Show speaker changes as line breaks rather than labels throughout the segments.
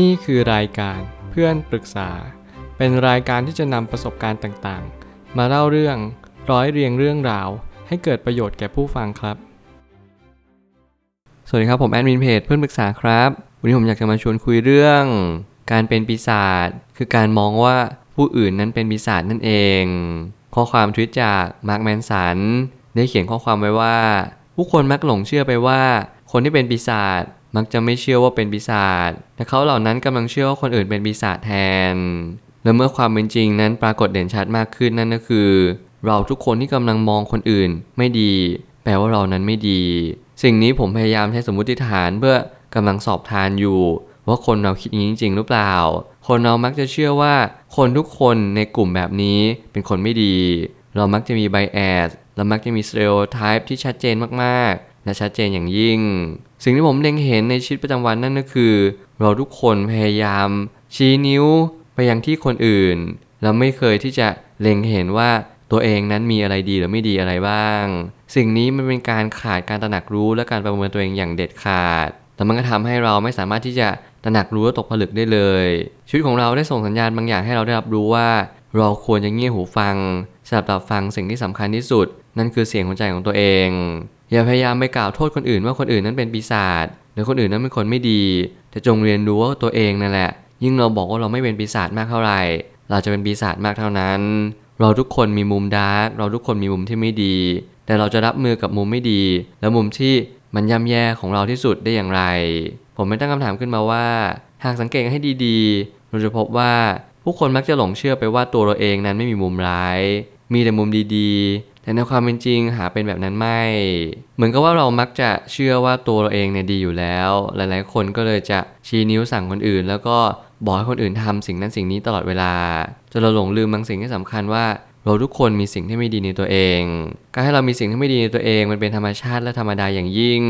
นี่คือรายการเพื่อนปรึกษา เป็นรายการที่จะนำประสบการณ์ต่างๆ มาเล่าเรื่องร้อยเรียงเรื่องราว ให้เกิดประโยชน์แก่ผู้ฟังครับ สวัสดีครับผมแอดมินเพจเพื่อนปรึกษาครับ วันนี้ผมอยากจะมาชวนคุยเรื่อง การเป็นปีศาจคือการมองว่าผู้อื่นนั้นเป็นปีศาจนั่นเอง ข้อความทวิตจากมาร์คแมนสันได้เขียนข้อความไว้ว่า ผู้คนมักหลงเชื่อไปว่า คนที่เป็นปีศาจ มักจะไม่เชื่อว่าเป็นปีศาจแต่เขาเหล่านั้นกำลังเชื่อว่าคนอื่นเป็นปีศาจแทน และเมื่อความเป็นจริงนั้นปรากฏเด่นชัดมากขึ้นนั่นก็คือ เราทุกคนที่กำลังมองคนอื่นไม่ดี แปลว่าเรานั้นไม่ดี สิ่งนี้ผมพยายามใช้สมมติฐานเพื่อกำลังสอบทานอยู่ ว่าคนเราคิดอย่างนี้จริงหรือเปล่า คนเรามักจะเชื่อว่า คนทุกคนในกลุ่มแบบนี้เป็นคนไม่ดี เรามักจะมีไบแอเรามักจะมี stereotype ที่ชัดเจนมากๆและชัดเจนอย่างยิ่ง สิ่งที่ผมเล็งเห็นในชีวิตประจำวันนั่นก็คือ เราทุกคนพยายามชี้นิ้วไปยังที่คนอื่น เราไม่เคยที่จะเล็งเห็นว่าตัวเองนั้นมีอะไรดีหรือไม่ดีอะไรบ้าง สิ่งนี้มันเป็นการขาดการตระหนักรู้และการประเมินตัวเองอย่างเด็ดขาด แต่มันก็ทำให้เราไม่สามารถที่จะตระหนักรู้และตกผลึกได้เลย ชีวิตของเราได้ส่งสัญญาณบางอย่างให้เราได้รับรู้ว่า เราควรจะเงี่ยหูฟังสลับรับฟังสิ่งที่สำคัญที่สุด นั่นคือเสียงหัวใจของตัวเอง อย่าพยายามไปกล่าวโทษคนอื่นว่าคนอื่นนั้นเป็นปีศาจหรือคนอื่นนั้นเป็นคนไม่ดี แต่จงเรียนรู้ว่าตัวเองนั่นแหละ ยิ่งเราบอกว่าเราไม่เป็นปีศาจมากเท่าไหร่ เราจะเป็นปีศาจมากเท่านั้น เราทุกคนมีมุมดาร์กเราทุกคนมีมุมที่ไม่ดี แต่เราจะรับมือกับมุมไม่ดี และมุมที่มันย่ำแย่ของเราที่สุดได้อย่างไร ผมไม่ตั้งคำถามขึ้นมาว่า หากสังเกตให้ดีๆ เราจะพบว่าผู้คนมักจะหลงเชื่อไปว่าตัวเราเองนั้นไม่มีมุมร้าย มีแต่มุมดีๆ แต่ในความเป็นจริงหาเป็นแบบนั้นไม่ เหมือนกับว่าเรามักจะเชื่อว่าตัวเราเองเนี่ยดีอยู่แล้ว หลายๆ คนก็เลยจะชี้นิ้วสั่งคนอื่น แล้วก็บอกให้คนอื่นทำสิ่งนั้นสิ่งนี้ตลอดเวลาจนเราหลงลืมบางสิ่งที่สำคัญว่าเราทุกคนมีสิ่งที่ไม่ดีในตัวเอง การให้เรามีสิ่งที่ไม่ดีในตัวเองมันเป็นธรรมชาติและธรรมดาอย่างยิ่ง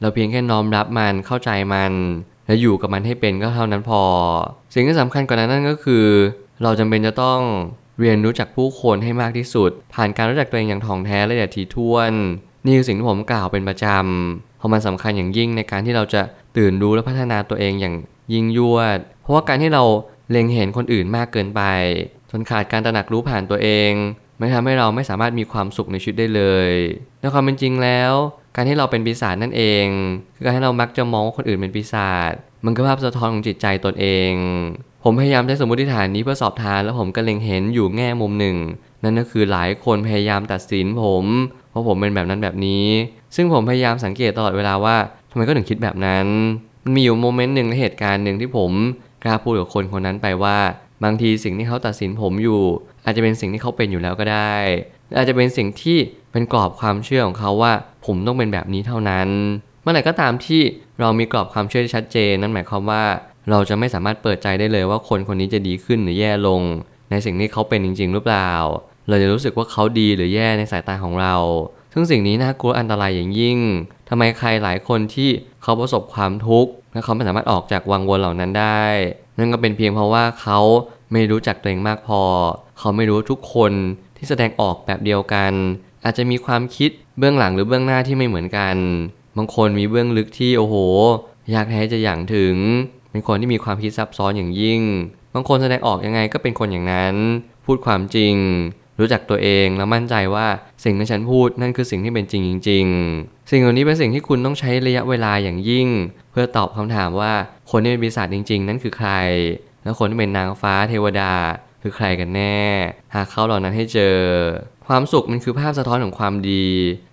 เราเพียงแค่น้อมรับมันเข้าใจมัน และอยู่กับมันให้เป็นก็เท่านั้นพอ สิ่งที่สำคัญกว่านั้นนั่นก็คือ เราจำเป็นจะต้อง เรียนรู้จักผู้คนให้มากที่สุด ผ่านการรู้จักตัวเองอย่างถ่องแท้และอย่างถี่ถ้วน นี่คือสิ่งที่ผมกล่าวเป็นประจำเพราะมันสำคัญอย่างยิ่งในการที่เราจะตื่นรู้และพัฒนาตัวเองอย่างยิ่งยวด เพราะว่าการที่เราเล็งเห็นคนอื่นมากเกินไปจนขาดการตระหนักรู้ผ่านตัวเอง ไม่ทำให้เราไม่สามารถมีความสุขในชีวิตได้เลยในความเป็นจริงแล้ว การที่เราเป็นปีศาจนั่นเอง คือการให้เรามักจะมองว่าคนอื่นเป็นปีศาจมันคือภาพสะท้อนของจิตใจตนเอง ผมพยายามใช้สมมติฐานนี้เพื่อสอบทานแล้วผมก็เล็งเห็นอยู่แง่มุมหนึ่ง นั่นก็คือหลายคนพยายามตัดสินผมเพราะผมเป็นแบบนั้นแบบนี้ ซึ่งผมพยายามสังเกตตลอดเวลาว่าทำไมก็ถึงคิดแบบนั้น มันมีอยู่โมเมนต์หนึ่งในเหตุการณ์หนึ่งที่ผมกล้าพูดกับคนคนนั้นไปว่า บางทีสิ่งที่เขาตัดสินผมอยู่ อาจจะเป็นสิ่งที่เขาเป็นอยู่แล้วก็ได้ อาจจะเป็นสิ่งที่เป็นกรอบความเชื่อของเขาว่า ผมต้องเป็นแบบนี้เท่านั้น เมื่อไหร่ก็ตามที่เรามีกรอบความเชื่อที่ชัดเจน นั่นหมายความว่า เราจะไม่สามารถเปิดใจได้เลยว่าคนคนนี้จะดีขึ้นหรือแย่ลง ในสิ่งที่เขาเป็นจริง ๆ หรือเปล่า เราจะรู้สึกว่าเขาดีหรือแย่ในสายตาของเรา ซึ่งสิ่งนี้น่ากลัวอันตรายอย่างยิ่งทำไมใครหลายคนที่เขาประสบความทุกข์และเขาไม่สามารถออกจากวังวนเหล่านั้นได้ นั่นก็เป็นเพียงเพราะว่าเขาไม่รู้จักตัวเองมากพอ เขาไม่รู้ทุกคนที่แสดงออกแบบเดียวกัน อาจจะมีความคิดเบื้องหลังหรือเบื้องหน้าที่ไม่เหมือนกัน บางคนมีเบื้องลึกที่โอ้โห อยากแท้จะอย่างถึงเป็นคนที่มีความคิดซับซ้อนอย่างยิ่ง บางคนแสดงออกยังไงก็เป็นคนอย่างนั้น พูดความจริง รู้จักตัวเองแล้วมั่นใจว่าสิ่งที่ฉันพูดนั่นคือสิ่งที่เป็นจริงจริง สิ่งเหล่านี้เป็นสิ่งที่คุณต้องใช้ระยะเวลาอย่างยิ่ง เพื่อตอบคำถามว่าคนที่เป็นปีศาจจริง ๆ นั่นคือใคร แล้วคนที่เป็นนางฟ้าเทวดาคือใครกันแน่ หากเขาเหล่านั้นให้เจอ ความสุขมันคือภาพสะท้อนของความดี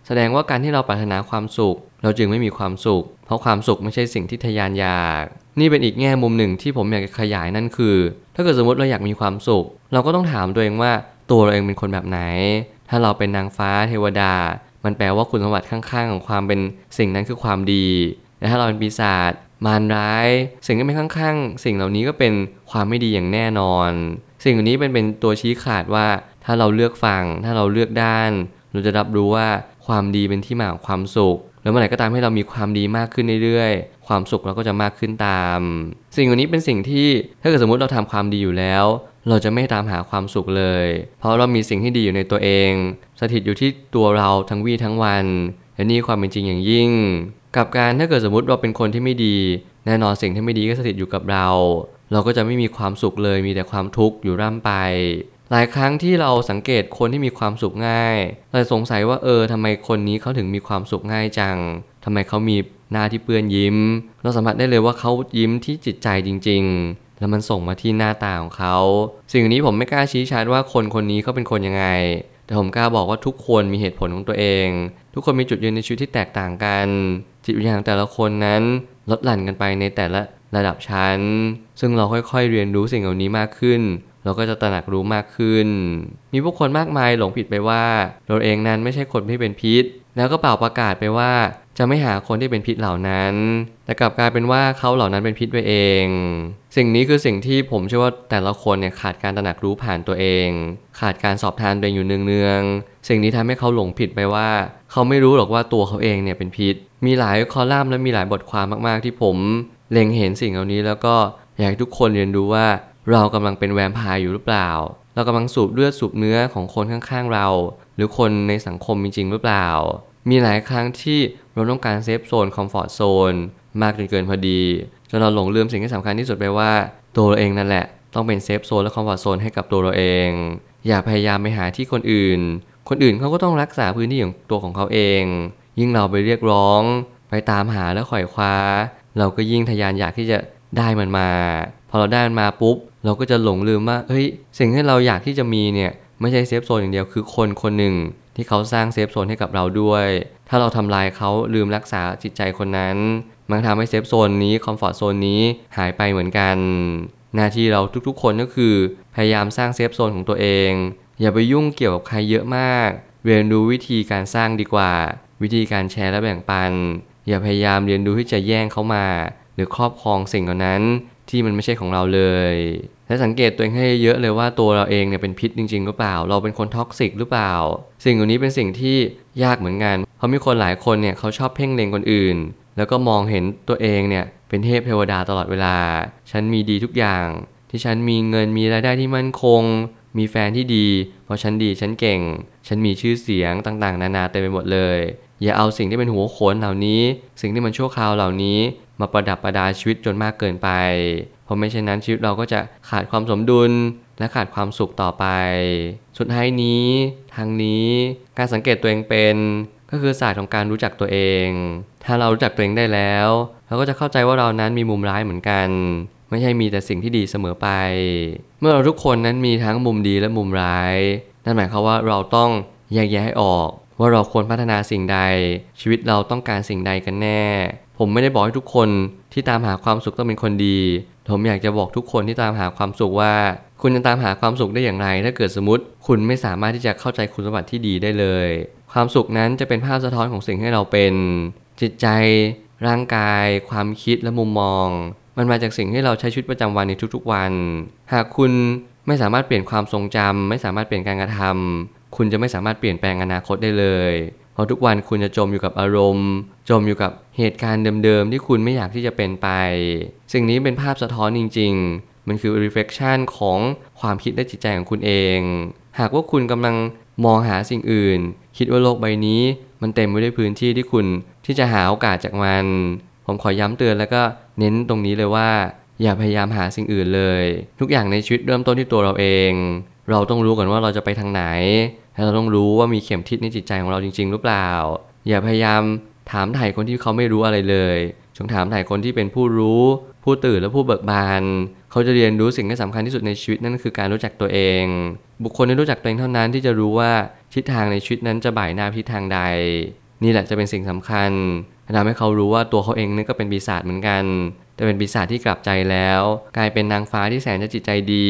แสดงว่าการที่เราปรารถนาความสุข เราจึงไม่มีความสุข เพราะความสุขไม่ใช่สิ่งที่ทยานอยาก นี่เป็นอีกแง่มุมหนึ่งที่ผมอยากจะขยายนั่นคือ ถ้าเกิดสมมติเราอยากมีความสุข เราก็ต้องถามตัวเองว่าตัวเราเองเป็นคนแบบไหน ถ้าเราเป็นนางฟ้าเทวดา มันแปลว่าคุณสมบัติข้างๆ ของความเป็นสิ่งนั้นคือความดีแต่ถ้าเราเป็นปีศาจมารร้าย สิ่งที่เป็นข้างๆ สิ่งเหล่านี้ก็เป็นความไม่ดีอย่างแน่นอน สิ่งเหล่านี้เป็นเป็นตัวชี้ขาดว่า ถ้าเราเลือกฟัง ถ้าเราเลือกด้าน เราจะรับรู้ว่าความดีเป็นที่มาของความสุข แล้วเมื่อไหร่ก็ตามให้เรามีความดีมากขึ้นเรื่อยๆ ความสุขเราก็จะมากขึ้นตาม สิ่งเหล่านี้เป็นสิ่งที่ถ้าเกิดสมมติเราทำความดีอยู่แล้ว เราจะไม่ตามหาความสุขเลย เพราะเรามีสิ่งที่ดีอยู่ในตัวเอง สถิตอยู่ที่ตัวเราทั้งวี่ทั้งวันและนี่ความเป็นจริงอย่างยิ่ง กับการถ้าเกิดสมมติเราเป็นคนที่ไม่ดี แน่นอนสิ่งที่ไม่ดีก็สถิตอยู่กับเรา เราก็จะไม่มีความสุขเลยมีแต่ความทุกข์อยู่ร่ำไป หลายครั้งที่เราสังเกตคนที่มีความสุขง่ายเราสงสัยว่าเออทำไมคนนี้เขาถึงมีความสุขง่ายจังทำไมเขามีหน้าที่เปื้อนยิ้ม เราสัมผัสได้เลยว่าเขายิ้มที่จิตใจจริง ๆ แล้วมันส่งมาที่หน้าตาของเขา สิ่งนี้ผมไม่กล้าชี้ชัดว่าคนคนนี้เขาเป็นคนยังไง แต่ผมกล้าบอกว่าทุกคนมีเหตุผลของตัวเอง ทุกคนมีจุดยืนในชีวิตที่แตกต่างกัน จิตวิญญาณของแต่ละคนนั้นลดหลั่นกันไปในแต่ละระดับชั้น ซึ่งเราค่อยๆเรียนรู้สิ่งเหล่านี้มากขึ้น เราก็จะตระหนักรู้มากขึ้น มีผู้คนมากมายหลงผิดไปว่า เราเองนั้นไม่ใช่คนที่เป็นพิษ แล้วก็เป่าประกาศไปว่า จะไม่หาคนที่เป็นพิษเหล่านั้น แต่กลับกลายเป็นว่าเขาเหล่านั้นเป็นพิษไปเอง สิ่งนี้คือสิ่งที่ผมเชื่อว่าแต่ละคนเนี่ยขาดการตระหนักรู้ผ่านตัวเอง ขาดการสอบทานตัวเองอยู่เนืองๆ สิ่งนี้ทำให้เขาหลงผิดไปว่า เขาไม่รู้หรอกว่าตัวเขาเองเนี่ยเป็นพิษ มีหลายคอลัมน์และมีหลายบทความมากๆ ที่ผม เล็งเห็นสิ่งเหล่านี้แล้วก็อยากให้ทุกคนเรียนรู้ว่าเรากำลังเป็นแวมไพร์อยู่หรือเปล่า เรากำลังสูบเลือดสูบเนื้อของคนข้างๆเรา หรือคนในสังคมจริงๆหรือเปล่า มีหลายครั้งที่เราต้องการ safe zone comfort zone มากจนเกินพอดีจนเราหลงลืมสิ่งที่สำคัญที่สุดไปว่าตัวเราเองนั่นแหละ ต้องเป็น safe zone และ comfort zone ให้กับตัวเราเอง อย่าพยายามไปหาที่คนอื่น คนอื่นเขาก็ต้องรักษาพื้นที่ของตัวของเขาเอง ยิ่งเราไปเรียกร้อง ไปตามหาและไขว่คว้า เราก็ยิ่งทะยานอยากที่จะได้มันมา พอเราได้มันมาปุ๊บ เราก็จะหลงลืมว่าเฮ้ยสิ่งที่เราอยากที่จะมีเนี่ยไม่ใช่ safe zone อย่างเดียวคือคนคนหนึ่ง ที่เขาสร้าง safe zone ให้กับเราด้วย ถ้าเราทำลายเขาลืมรักษาจิตใจคนนั้น มันทำให้ safe zone นี้ comfort zone นี้หายไปเหมือนกัน หน้าที่เราทุกๆ คนก็คือ พยายามสร้าง safe zone ของตัวเอง อย่าไปยุ่งเกี่ยวกับใครเยอะมาก เรียนรู้วิธีการสร้างดีกว่า วิธีการแชร์และแบ่งปัน อย่าพยายามเรียนรู้ที่จะแย่งเขามา หรือครอบครองสิ่งเหล่านั้นที่มันไม่ใช่ของเราเลย และสังเกตตัวเองให้เยอะเลยว่าตัวเราเองเนี่ยเป็นพิษจริงๆหรือเปล่า เราเป็นคน toxic หรือเปล่า สิ่งเหล่านี้เป็นสิ่งที่ยากเหมือนกัน เพราะมีคนหลายคนเนี่ยเขาชอบเพ่งเล็งคนอื่น แล้วก็มองเห็นตัวเองเนี่ยเป็นเทพเทวดาตลอดเวลา ฉันมีดีทุกอย่าง ที่ฉันมีเงินมีรายได้ที่มั่นคง มีแฟนที่ดี เพราะฉันดีฉันเก่ง ฉันมีชื่อเสียงต่างๆ นานาเต็มไปหมดเลย อย่าเอาสิ่งที่เป็นหัวโขนเหล่านี้ สิ่งที่มันชั่วคราวเหล่านี้ มาประดับประดาชีวิตจนมากเกินไป เพราะไม่เช่นนั้นชีวิตเราก็จะขาดความสมดุลและขาดความสุขต่อไป สุดท้ายนี้ทางนี้การสังเกตตัวเองเป็นก็คือศาสตร์ของการรู้จักตัวเอง ถ้าเรารู้จักตัวเองได้แล้ว เราก็จะเข้าใจว่าเรานั้นมีมุมร้ายเหมือนกัน ไม่ใช่มีแต่สิ่งที่ดีเสมอไป เมื่อเราทุกคนนั้นมีทั้งมุมดีและมุมร้าย นั่นหมายความว่าเราต้องแยกแยะให้ออก ว่าเราควรพัฒนาสิ่งใด ชีวิตเราต้องการสิ่งใดกันแน่ ผมไม่ได้บอกให้ทุกคนที่ตามหาความสุขต้องเป็นคนดี ผมอยากจะบอกทุกคนที่ตามหาความสุขว่า คุณจะตามหาความสุขได้อย่างไร ถ้าเกิดสมมติ คุณไม่สามารถที่จะเข้าใจคุณสมบัติที่ดีได้เลย ความสุขนั้นจะเป็นภาพสะท้อนของสิ่งที่เราเป็น จิตใจ ร่างกาย ความคิดและมุมมอง มันมาจากสิ่งที่เราใช้ชีวิตประจำวันในทุกๆวัน หากคุณไม่สามารถเปลี่ยนความทรงจำไม่สามารถเปลี่ยนการกระทำ คุณจะไม่สามารถเปลี่ยนแปลงอนาคตได้เลย เพราะทุกวันคุณจะจมอยู่กับอารมณ์ จมอยู่กับเหตุการณ์เดิมๆ ที่คุณไม่อยากที่จะเป็นไป สิ่งนี้เป็นภาพสะท้อนจริง ๆ มันคือ reflection ของความคิดและจิตใจของคุณเอง หากว่าคุณกำลังมองหาสิ่งอื่น คิดว่าโลกใบนี้มันเต็มไปด้วยพื้นที่ที่คุณที่จะหาโอกาสจากมัน ผมขอย้ำเตือนแล้วก็เน้นตรงนี้เลยว่า อย่าพยายามหาสิ่งอื่นเลย ทุกอย่างในชีวิตเริ่มต้นที่ตัวเราเอง เราต้องรู้ก่อนว่าเราจะไปทางไหน เราต้องรู้ว่ามีเข็มทิศในจิตใจของเราจริง ๆ หรือเปล่า อย่าพยายามถามถ่ายคนที่เขาไม่รู้อะไรเลยจงถามถ่ายคนที่เป็นผู้รู้ ผู้ตื่นและผู้เบิกบาน เขาจะเรียนรู้สิ่งที่สำคัญที่สุดในชีวิตนั่นคือการรู้จักตัวเอง บุคคลที่รู้จักตัวเองเท่านั้นที่จะรู้ว่าทิศทางในชีวิตนั้นจะบ่ายหน้าทิศทางใด นี่แหละจะเป็นสิ่งสำคัญทำให้เขารู้ว่าตัวเขาเองนั่นก็เป็นปีศาจเหมือนกัน แต่เป็นปีศาจที่กลับใจแล้ว กลายเป็นนางฟ้าที่แสนจะจิตใจดี